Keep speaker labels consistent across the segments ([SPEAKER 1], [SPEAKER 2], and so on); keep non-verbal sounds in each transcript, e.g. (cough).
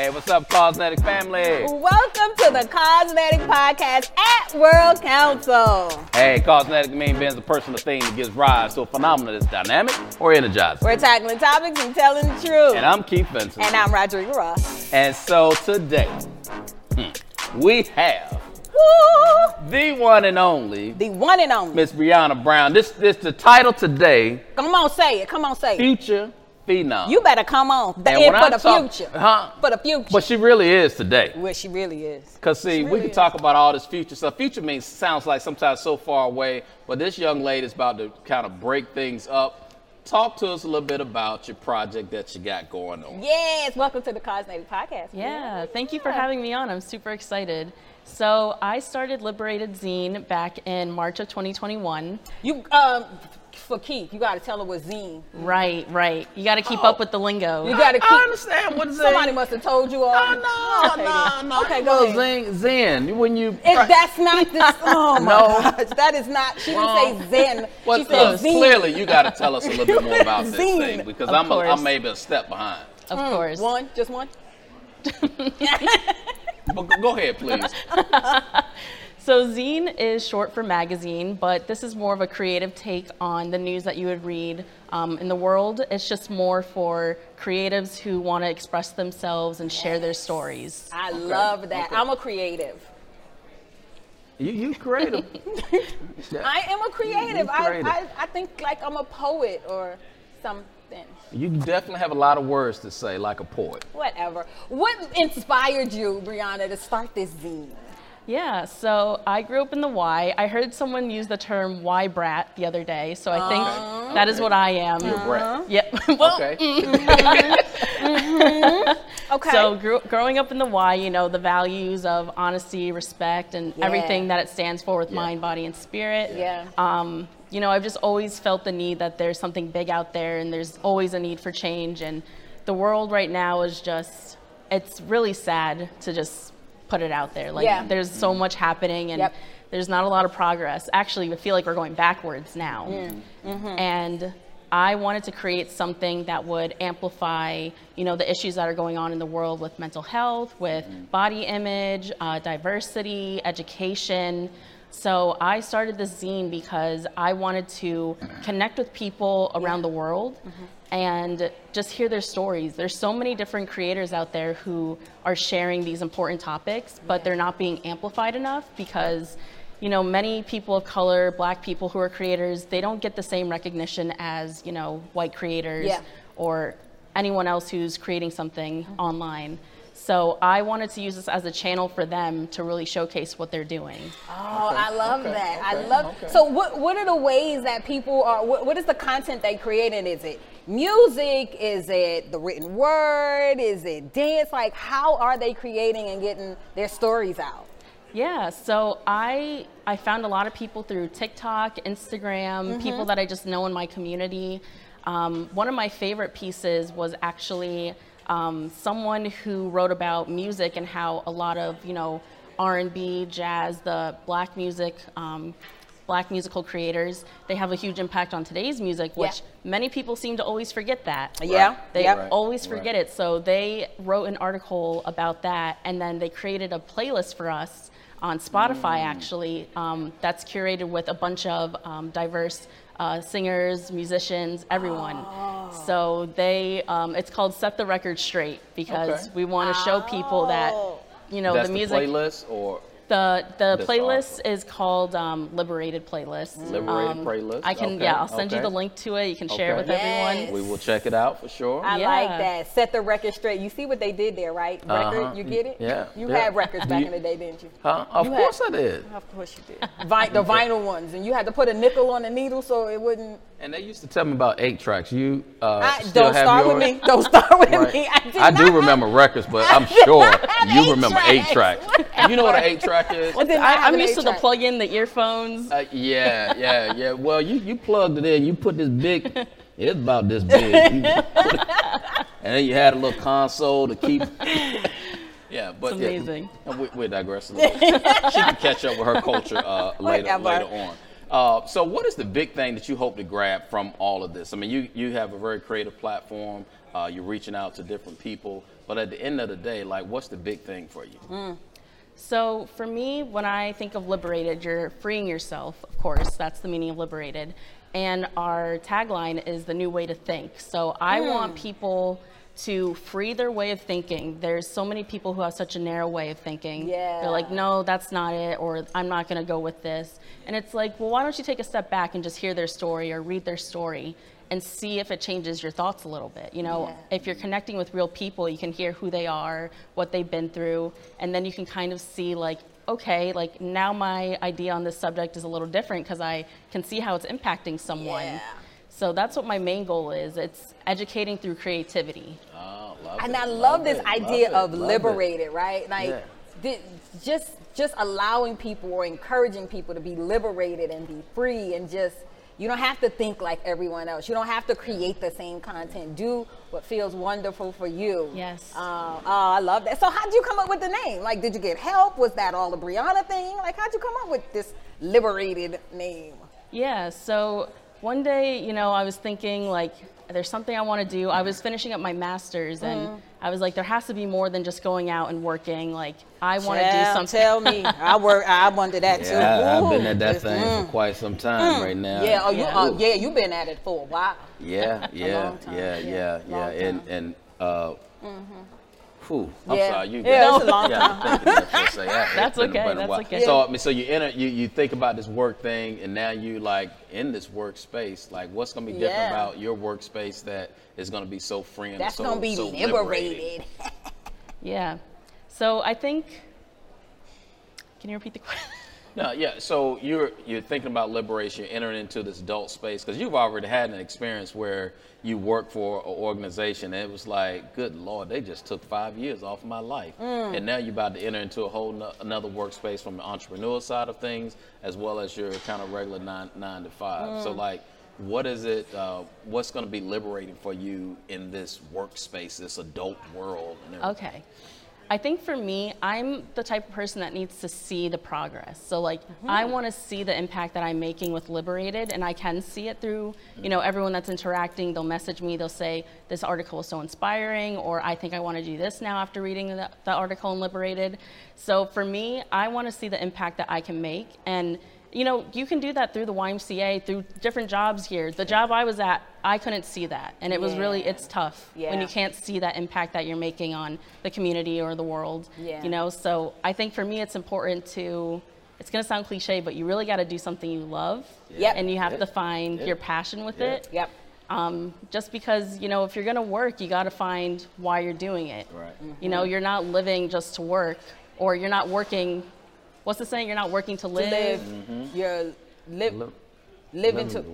[SPEAKER 1] Hey, what's up, Cosmetic family?
[SPEAKER 2] Welcome to the Cosmetic Podcast at World Council.
[SPEAKER 1] Hey, Cosmetic mean being a person or thing that gives rise to a phenomenon that's dynamic or energizing.
[SPEAKER 2] We're tackling topics and telling the truth.
[SPEAKER 1] And I'm Keith Vincent.
[SPEAKER 2] And I'm Rodrigo Ross.
[SPEAKER 1] And so today, hmm, we have the one and only
[SPEAKER 2] The one and only.
[SPEAKER 1] Miss Brianna Brown. This this the title today,
[SPEAKER 2] Come on, say it. Come on, say it.
[SPEAKER 1] Future Phenom.
[SPEAKER 2] You better come on. The,
[SPEAKER 1] And
[SPEAKER 2] in for
[SPEAKER 1] I
[SPEAKER 2] the
[SPEAKER 1] talk-
[SPEAKER 2] future.
[SPEAKER 1] Huh?
[SPEAKER 2] For the future.
[SPEAKER 1] But she really is today.
[SPEAKER 2] Well, she really is.
[SPEAKER 1] Cause see, we can
[SPEAKER 2] is.
[SPEAKER 1] talk about all this future stuff. Future means sounds like sometimes so far away, but this young lady is about to kind of break things up. Talk to us a little bit about your project that you got going on.
[SPEAKER 2] Yes. Welcome to the Cosmetic Podcast.
[SPEAKER 3] Yeah, thank you for having me on. I'm super excited. So I started Liberated Zine back in March of 2021.
[SPEAKER 2] You, um, for Keith, you got to tell her what zine.
[SPEAKER 3] Right, right. You got to keep
[SPEAKER 1] Oh.
[SPEAKER 3] up with the lingo.
[SPEAKER 2] You got to keep.
[SPEAKER 1] I understand what zine.
[SPEAKER 2] Somebody must have told you all.
[SPEAKER 1] Oh, no,
[SPEAKER 2] Okay,
[SPEAKER 1] no, no.
[SPEAKER 2] Okay, go
[SPEAKER 1] know,
[SPEAKER 2] ahead.
[SPEAKER 1] Zen, Zen. When you
[SPEAKER 2] If that's not this, (laughs) oh my
[SPEAKER 1] No.
[SPEAKER 2] gosh, that is not. She didn't say Zen. (laughs)
[SPEAKER 1] well,
[SPEAKER 2] she said zine.
[SPEAKER 1] clearly you got to tell us a little bit more about (laughs) this thing because
[SPEAKER 3] Of
[SPEAKER 1] I'm a, I'm maybe a step behind.
[SPEAKER 3] Of
[SPEAKER 2] Mm,
[SPEAKER 3] course.
[SPEAKER 2] One, just one.
[SPEAKER 1] But go- go ahead, please.
[SPEAKER 3] So zine is short for magazine, but this is more of a creative take on the news that you would read um, in the world. It's just more for creatives who want to express themselves and share their stories.
[SPEAKER 2] I love that.
[SPEAKER 1] okay.
[SPEAKER 2] I'm a creative.
[SPEAKER 1] You you creative. (laughs)
[SPEAKER 2] I am a creative.
[SPEAKER 1] You
[SPEAKER 2] I. I, I think like I'm a poet or something.
[SPEAKER 1] You definitely have a lot of words to say, like a poet.
[SPEAKER 2] Whatever. What inspired you, Brianna, to start this zine?
[SPEAKER 3] Yeah, so I grew up in the Y. I heard someone use the term Y brat the other day, so I think oh. that is what I am.
[SPEAKER 1] You're a brat. Uh-huh.
[SPEAKER 3] Yep. (laughs) well,
[SPEAKER 1] Okay. Mm. Mm-hmm. (laughs)
[SPEAKER 2] Okay.
[SPEAKER 3] So grew, growing up in the Y, you know, the values of honesty, respect, and
[SPEAKER 2] Yeah.
[SPEAKER 3] everything that it stands for with
[SPEAKER 1] Yeah.
[SPEAKER 3] mind, body, and spirit.
[SPEAKER 2] Yeah.
[SPEAKER 3] Um, you know, I've just always felt the need that there's something big out there, and there's always a need for change. And the world right now is just, it's really sad to just put it out there. Like,
[SPEAKER 2] Yeah.
[SPEAKER 3] there's so much happening, and
[SPEAKER 2] Yep.
[SPEAKER 3] there's not a lot of progress. Actually, I feel like we're going backwards now. Mm. Mm-hmm. And I wanted to create something that would amplify, you know, the issues that are going on in the world with mental health, with mm-hmm. body image, uh, diversity, education. So I started this zine because I wanted to connect with people around the world mm-hmm. And just hear their stories. There's so many different creators out there who are sharing these important topics, but they're not being amplified enough because you know, many people of color, black people who are creators, they don't get the same recognition as, you know, white creators
[SPEAKER 2] Yeah.
[SPEAKER 3] or anyone else who's creating something mm-hmm. online. So I wanted to use this as a channel for them to really showcase what they're doing.
[SPEAKER 2] Oh, I love
[SPEAKER 1] okay,
[SPEAKER 2] that. I love.
[SPEAKER 1] okay.
[SPEAKER 2] So, what what are the ways that people are? What, what is the content they creating? Is it music? Is it the written word? Is it dance? Like, how are they creating and getting their stories out?
[SPEAKER 3] Yeah, so I I found a lot of people through TikTok, Instagram, people that I just know in my community. Um, one of my favorite pieces was actually um, someone who wrote about music and how a lot of you know R&B, jazz, the black music. Um, Black musical creators, they have a huge impact on today's music,
[SPEAKER 2] Yeah.
[SPEAKER 3] which many people seem to always forget that.
[SPEAKER 2] Yeah.
[SPEAKER 3] They
[SPEAKER 2] Yep.
[SPEAKER 1] Right.
[SPEAKER 3] always
[SPEAKER 1] Right.
[SPEAKER 3] forget it. So they wrote an article about that, and then they created a playlist for us on Spotify,
[SPEAKER 1] Mm.
[SPEAKER 3] actually, um, that's curated with a bunch of um, diverse uh, singers, musicians, everyone.
[SPEAKER 1] Oh.
[SPEAKER 3] So they, um, it's called Set the Record Straight because
[SPEAKER 1] Okay.
[SPEAKER 3] we want to show people that,
[SPEAKER 2] Oh.
[SPEAKER 3] you know,
[SPEAKER 1] That's
[SPEAKER 3] the
[SPEAKER 1] the,
[SPEAKER 3] music.
[SPEAKER 1] playlist or
[SPEAKER 3] The the
[SPEAKER 1] This
[SPEAKER 3] playlist
[SPEAKER 1] article.
[SPEAKER 3] is called um, Liberated Playlist.
[SPEAKER 1] Liberated Playlist,
[SPEAKER 3] I can
[SPEAKER 1] okay,
[SPEAKER 3] yeah, I'll send you the link to it. You can share it with
[SPEAKER 2] Yes.
[SPEAKER 3] everyone.
[SPEAKER 1] we will check it out for sure.
[SPEAKER 2] I
[SPEAKER 3] Yeah.
[SPEAKER 2] like that. Set the record straight. You see what they did there, right? Record,
[SPEAKER 1] Uh-huh.
[SPEAKER 2] you get it?
[SPEAKER 1] Yeah,
[SPEAKER 2] You
[SPEAKER 1] yeah.
[SPEAKER 2] had records back
[SPEAKER 1] You-
[SPEAKER 2] in the day, didn't you?
[SPEAKER 1] huh? Of
[SPEAKER 2] You
[SPEAKER 1] course
[SPEAKER 2] had-
[SPEAKER 1] I did.
[SPEAKER 2] Of course you did. Vi- the (laughs) vinyl ones, and you had to put a nickel on the needle so it wouldn't.
[SPEAKER 1] And they used to tell me about eight tracks. You uh,
[SPEAKER 2] I,
[SPEAKER 1] still
[SPEAKER 2] don't
[SPEAKER 1] have
[SPEAKER 2] start
[SPEAKER 1] yours?
[SPEAKER 2] with me. Don't start with
[SPEAKER 1] Right.
[SPEAKER 2] me. I,
[SPEAKER 1] I do
[SPEAKER 2] not
[SPEAKER 1] remember
[SPEAKER 2] have-
[SPEAKER 1] records, but I'm sure you
[SPEAKER 2] eight
[SPEAKER 1] remember eight
[SPEAKER 2] tracks.
[SPEAKER 1] tracks. You know what an eight track is?
[SPEAKER 2] I did not
[SPEAKER 3] I,
[SPEAKER 2] have
[SPEAKER 3] I'm used to the plug in the earphones.
[SPEAKER 1] Uh, yeah, yeah, yeah. Well, you, you plugged it in. You put this big. (laughs) It's about this big. It- (laughs) and then you had a little console to keep. (laughs) Yeah, but
[SPEAKER 3] It's amazing.
[SPEAKER 1] Yeah, we, we digress a little. she can catch up with her culture uh, later
[SPEAKER 2] Whatever.
[SPEAKER 1] later on. Uh, so, what is the big thing that you hope to grab from all of this? I mean, you you have a very creative platform. Uh, you're reaching out to different people, but at the end of the day, like, what's the big thing for you?
[SPEAKER 3] Mm. So for me, when I think of liberated, you're freeing yourself, of course, that's the meaning of liberated. And our tagline is the new way to think. So I mm. want people to free their way of thinking. There's so many people who have such a narrow way of thinking.
[SPEAKER 2] Yeah.
[SPEAKER 3] They're like, no, that's not it, or I'm not going to go with this. And it's like, well, why don't you take a step back and just hear their story or read their story and see if it changes your thoughts a little bit. You know, yeah. if you're connecting with real people, you can hear who they are, what they've been through, and then you can kind of see like, okay, like now my idea on this subject is a little different because I can see how it's impacting someone.
[SPEAKER 2] Yeah.
[SPEAKER 3] So that's what my main goal is. It's educating through creativity.
[SPEAKER 1] Oh,
[SPEAKER 2] and
[SPEAKER 1] it,
[SPEAKER 2] I love,
[SPEAKER 1] love
[SPEAKER 2] this
[SPEAKER 1] it,
[SPEAKER 2] idea
[SPEAKER 1] love
[SPEAKER 2] of liberated, right? Like
[SPEAKER 1] yeah.
[SPEAKER 2] just just allowing people or encouraging people to be liberated and be free and just you don't have to think like everyone else. You don't have to create the same content. Do what feels wonderful for you.
[SPEAKER 3] Yes.
[SPEAKER 2] Uh, oh, I love that. So, how did you come up with the name? Like, did you get help? Was that all a Brianna thing? Like, how'd you come up with this liberated name?
[SPEAKER 3] Yeah. So one day, you know, I was thinking like, there's something I want to do. I was finishing up my master's and mm. I was like, there has to be more than just going out and working. Like, I want to do something.
[SPEAKER 2] Tell me, I work. I wanted that
[SPEAKER 1] yeah,
[SPEAKER 2] too.
[SPEAKER 1] I, have been at that thing mm. for quite some time mm. right now.
[SPEAKER 2] Yeah. Oh, you. Yeah. Uh, yeah. You've been at it for a while.
[SPEAKER 1] Yeah. (laughs) Yeah. yeah. Yeah. Yeah. And and uh, mm-hmm. Whew, I'm yeah. sorry. You
[SPEAKER 2] yeah, it's a long
[SPEAKER 3] time. that's okay. That's okay.
[SPEAKER 1] So, so you enter, you you think about this work thing, and now you like in this workspace. Like, what's gonna be different yeah. about your workspace that is gonna be so freeing?
[SPEAKER 2] That's
[SPEAKER 1] so,
[SPEAKER 2] gonna be
[SPEAKER 1] so
[SPEAKER 2] liberated. (laughs)
[SPEAKER 3] yeah. So I think. Can you repeat the question?
[SPEAKER 1] No, yeah. So you're you're thinking about liberation, you're entering into this adult space because you've already had an experience where you work for an organization and it was like, good lord, they just took five years off my life, mm. and now you're about to enter into a whole no, another workspace from the entrepreneurial side of things as well as your kind of regular nine nine to five. Mm. So like. What is it? Uh, what's going to be liberating for you in this workspace, this adult world?
[SPEAKER 3] Okay. I think for me, I'm the type of person that needs to see the progress. So like mm-hmm. I want to see the impact that I'm making with Liberated and I can see it through, you know, everyone that's interacting, they'll message me, they'll say this article is so inspiring or I think I want to do this now after reading the, the article in Liberated. So for me, I want to see the impact that I can make and you know, you can do that through the YMCA, through different jobs here. The job I was at, I couldn't see that. And it was really, it's tough
[SPEAKER 2] yeah.
[SPEAKER 3] when you can't see that impact that you're making on the community or the world.
[SPEAKER 2] Yeah.
[SPEAKER 3] You know, so I think for me, it's important to, it's going to sound cliche, but you really got to do something you love.
[SPEAKER 2] Yep.
[SPEAKER 3] And you have to find your passion with it.
[SPEAKER 2] Yep.
[SPEAKER 3] Um, just because you know if you're going to work you got to find why you're doing it
[SPEAKER 1] right. mm-hmm.
[SPEAKER 3] you know you're not living just to work or you're not working what's the saying? You're not working to live.
[SPEAKER 2] To live. Mm-hmm. You're live, living to.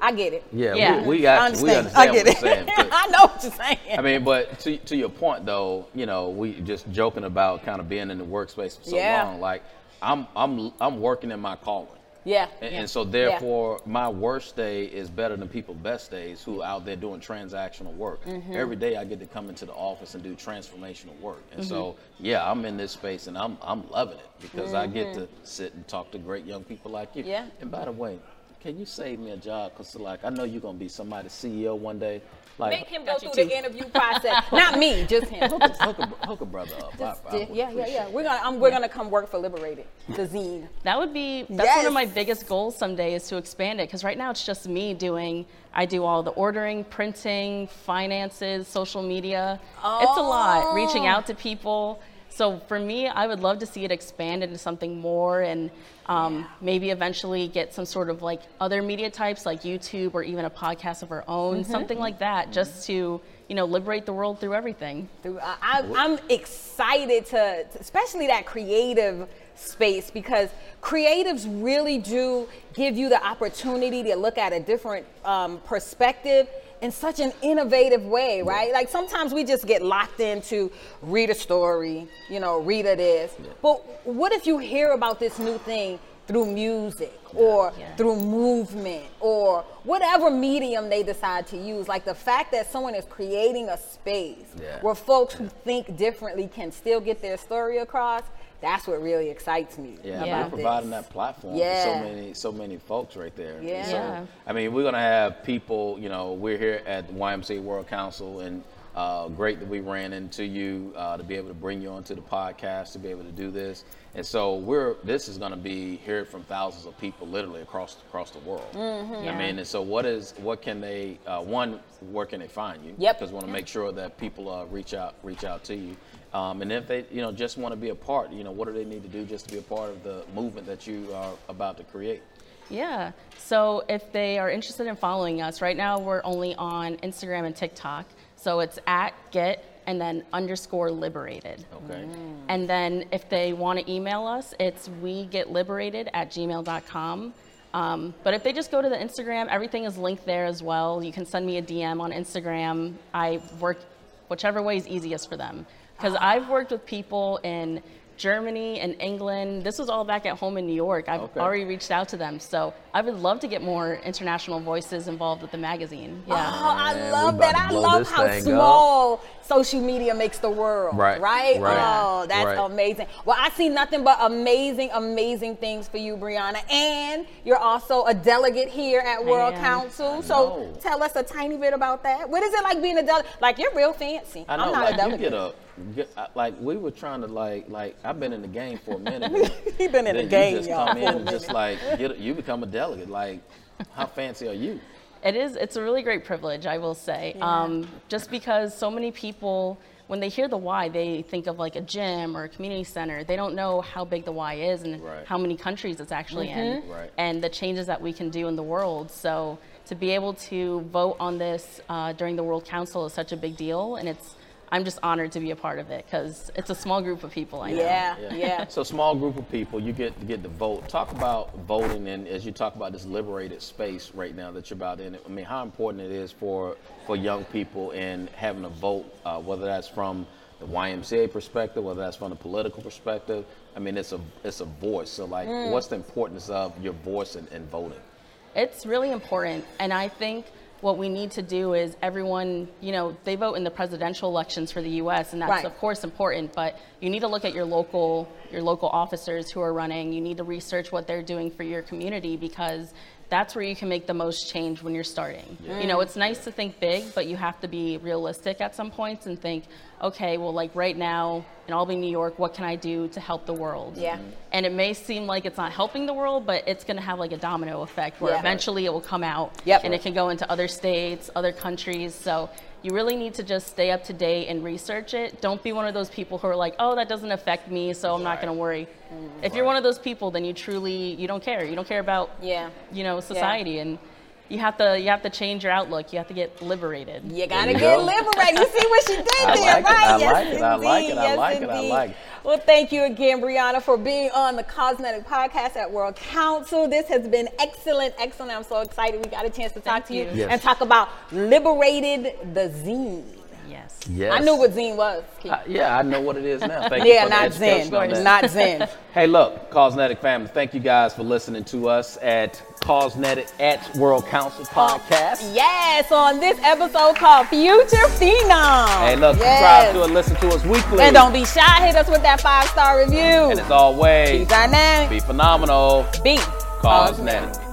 [SPEAKER 2] I get it.
[SPEAKER 1] Yeah,
[SPEAKER 3] yeah.
[SPEAKER 1] We, we got
[SPEAKER 2] I understand.
[SPEAKER 1] we understand
[SPEAKER 2] I get
[SPEAKER 1] what you're saying. (laughs)
[SPEAKER 2] I know what you're saying.
[SPEAKER 1] I mean, but to to your point though, you know, we just joking about kind of being in the workspace for so
[SPEAKER 2] yeah.
[SPEAKER 1] long. Like, I'm I'm I'm working in my calling.
[SPEAKER 2] Yeah.
[SPEAKER 1] And,
[SPEAKER 2] yeah.
[SPEAKER 1] and so therefore, yeah. my worst day is better than people's best days who are out there doing transactional work. Mm-hmm. Every day I get to come into the office and do transformational work. And mm-hmm. so, yeah, I'm in this space and I'm I'm loving it because mm-hmm. I get to mm-hmm. sit and talk to great young people like you.
[SPEAKER 2] Yeah.
[SPEAKER 1] And by the way, can you save me a job? Cause like I know you're gonna be somebody's CEO one day. Like,
[SPEAKER 2] Make him go through the interview process. (laughs) Not me, just him.
[SPEAKER 1] Hook, a, hook, a, hook a brother up.
[SPEAKER 2] Just,
[SPEAKER 1] I, I
[SPEAKER 2] yeah, yeah, yeah. We're gonna um, we're gonna come work for Liberated, the zine.
[SPEAKER 3] That would be that's yes. one of my biggest goals someday is to expand it because right now it's just me doing. I do all the ordering, printing, finances, social media.
[SPEAKER 2] Oh.
[SPEAKER 3] It's a lot. Reaching oh. out to people. So for me, I would love to see it expand into something more and um, maybe eventually get some sort of like other media types like YouTube or even a podcast of our own, mm-hmm. something like that, just to you know liberate the world through everything.
[SPEAKER 2] I, I'm excited to, especially that creative space because creatives really do give you the opportunity to look at a different um, perspective in such an innovative way, right? Yeah. Like sometimes we just get locked into read a story, you know, read a this. Yeah. But what if you hear about this new thing through music or yeah. through movement or whatever medium they decide to use? Like the fact that someone is creating a space where folks who think differently can still get their story across That's what really excites me.
[SPEAKER 1] Yeah,
[SPEAKER 3] Yeah.
[SPEAKER 1] we're providing that platform for so many, so many folks right there.
[SPEAKER 2] Yeah.
[SPEAKER 1] So,
[SPEAKER 3] Yeah.
[SPEAKER 1] I mean, we're gonna have people. You know, we're here at the YMCA World Council, and uh, great that we ran into you uh, to be able to bring you onto the podcast to be able to do this. And so we're. This is gonna be heard from thousands of people, literally across across the world. I
[SPEAKER 3] Yeah.
[SPEAKER 1] mean, and so what is what can they? Uh, one, where can they find you?
[SPEAKER 2] Yep.
[SPEAKER 1] Because we want to make sure that people uh, reach out reach out to you. Um, and if they, you know, just want to be a part, you know, what do they need to do just to be a part of the movement that you are about to create?
[SPEAKER 3] Yeah. So if they are interested in following us, right now we're only on Instagram and TikTok. So it's at get and then underscore liberated.
[SPEAKER 1] Okay.
[SPEAKER 3] And then if they want to email us, it's we get liberated at gmail.com. Um, but if they just go to the Instagram, everything is linked there as well. You can send me a DM on Instagram. I work whichever way is easiest for them. Because I've worked with people in Germany and England. This was all back at home in New York. I've
[SPEAKER 1] Okay.
[SPEAKER 3] already reached out to them. So I would love to get more international voices involved with the magazine. Yeah.
[SPEAKER 2] Oh, I love that. I love how
[SPEAKER 1] thing up.
[SPEAKER 2] small social media makes the world.
[SPEAKER 1] Right,
[SPEAKER 2] Right?
[SPEAKER 1] right,
[SPEAKER 2] Oh, that's
[SPEAKER 1] right.
[SPEAKER 2] amazing. Well, I see nothing but amazing, amazing things for you, Brianna. And you're also a delegate here at World. Council. So tell us a tiny bit about that. What is it like being a delegate? Like, you're real fancy.
[SPEAKER 1] I know,
[SPEAKER 2] am not
[SPEAKER 1] like
[SPEAKER 2] a
[SPEAKER 1] you
[SPEAKER 2] delegate.
[SPEAKER 1] Get a, get, I- like we were trying to like, like I've been in the game for a minute. (laughs)
[SPEAKER 2] He been in
[SPEAKER 1] then
[SPEAKER 2] the game,
[SPEAKER 1] You just
[SPEAKER 2] y'all,
[SPEAKER 1] come in and just like get, a- you become a delegate. Like, how fancy are you?
[SPEAKER 3] It is. It's a really great privilege, I will say. Um, just because so many people, when they hear the Y, they think of like a gym or a community center. They don't know how big the Y is and
[SPEAKER 1] Right.
[SPEAKER 3] how many countries it's actually in,
[SPEAKER 1] Right.
[SPEAKER 3] and the changes that we can do in the world. So to be able to vote on this uh, during the World Council is such a big deal, and it's. I'm just honored to be a part of it because it's a small group of people. I know.
[SPEAKER 2] Yeah, yeah.
[SPEAKER 1] So small group of people, you get to get to vote. Talk about voting, and as you talk about this liberated space right now that you're about in. I mean, how important it is for for young people in having a vote, uh, whether that's from the YMCA perspective, whether that's from the political perspective. I mean, it's a it's a voice. So, like,
[SPEAKER 2] Mm.
[SPEAKER 1] what's the importance of your voice in, in voting?
[SPEAKER 3] It's really important. And I think what we need to do is everyone, you know, they vote in the presidential elections for the US and that's
[SPEAKER 2] Right.
[SPEAKER 3] of course important, but you need to look at your local your local officers who are running. You need to research what they're doing for your community because that's where you can make the most change when you're starting. You know, mm. it's nice to think big, but you have to be realistic at some points and think, okay, well like right now in Albany, New York, what can I do to help the world?
[SPEAKER 2] Yeah.
[SPEAKER 3] And it may seem like it's not helping the world, but it's going to have like a domino effect where
[SPEAKER 2] Yeah.
[SPEAKER 3] eventually it will come out
[SPEAKER 2] Yep.
[SPEAKER 3] and it can go into other states, other countries. So you really need to just stay up to date and research it. Don't be one of those people who are like, "Oh, that doesn't affect me, so I'm not going to worry." If you're one of those people, then you truly you don't care. You don't care about
[SPEAKER 2] Yeah.
[SPEAKER 3] you know society and you have to you have to change your outlook. You have to get liberated.
[SPEAKER 2] You gotta
[SPEAKER 1] you
[SPEAKER 2] get
[SPEAKER 1] go.
[SPEAKER 2] liberated. You see what she did (laughs)
[SPEAKER 1] I
[SPEAKER 2] there,
[SPEAKER 1] like it,
[SPEAKER 2] right?
[SPEAKER 1] I
[SPEAKER 2] yes,
[SPEAKER 1] like it, I like
[SPEAKER 2] indeed.
[SPEAKER 1] it, I
[SPEAKER 2] yes,
[SPEAKER 1] like it, I
[SPEAKER 2] indeed.
[SPEAKER 1] like it.
[SPEAKER 2] Well, thank you again, Brianna, for being on the Cosmetic Podcast at World Council. This has been excellent, excellent. I'm so excited we got a chance to talk
[SPEAKER 3] Thank
[SPEAKER 2] to you,
[SPEAKER 3] you.
[SPEAKER 1] Yes.
[SPEAKER 2] and talk about Liberated the Zine.
[SPEAKER 3] Yes.
[SPEAKER 1] Yes.
[SPEAKER 2] I knew what Zine was.
[SPEAKER 1] Uh, yeah, I know what it is now. Thank you
[SPEAKER 2] yeah,
[SPEAKER 1] for
[SPEAKER 2] not
[SPEAKER 1] education
[SPEAKER 2] Zen. Not Zen. (laughs)
[SPEAKER 1] Hey, look, Cosmetic family, thank you guys for listening to us at Cosmetic at World Council podcast.
[SPEAKER 2] Yes, on this episode called Future Phenom.
[SPEAKER 1] Hey, look,
[SPEAKER 2] Yes.
[SPEAKER 1] subscribe to and listen to us weekly.
[SPEAKER 2] And don't be shy. Hit us with that five star review.
[SPEAKER 1] And as always,
[SPEAKER 2] Be dynamic.
[SPEAKER 1] be phenomenal.
[SPEAKER 2] Be
[SPEAKER 1] Cosmetic.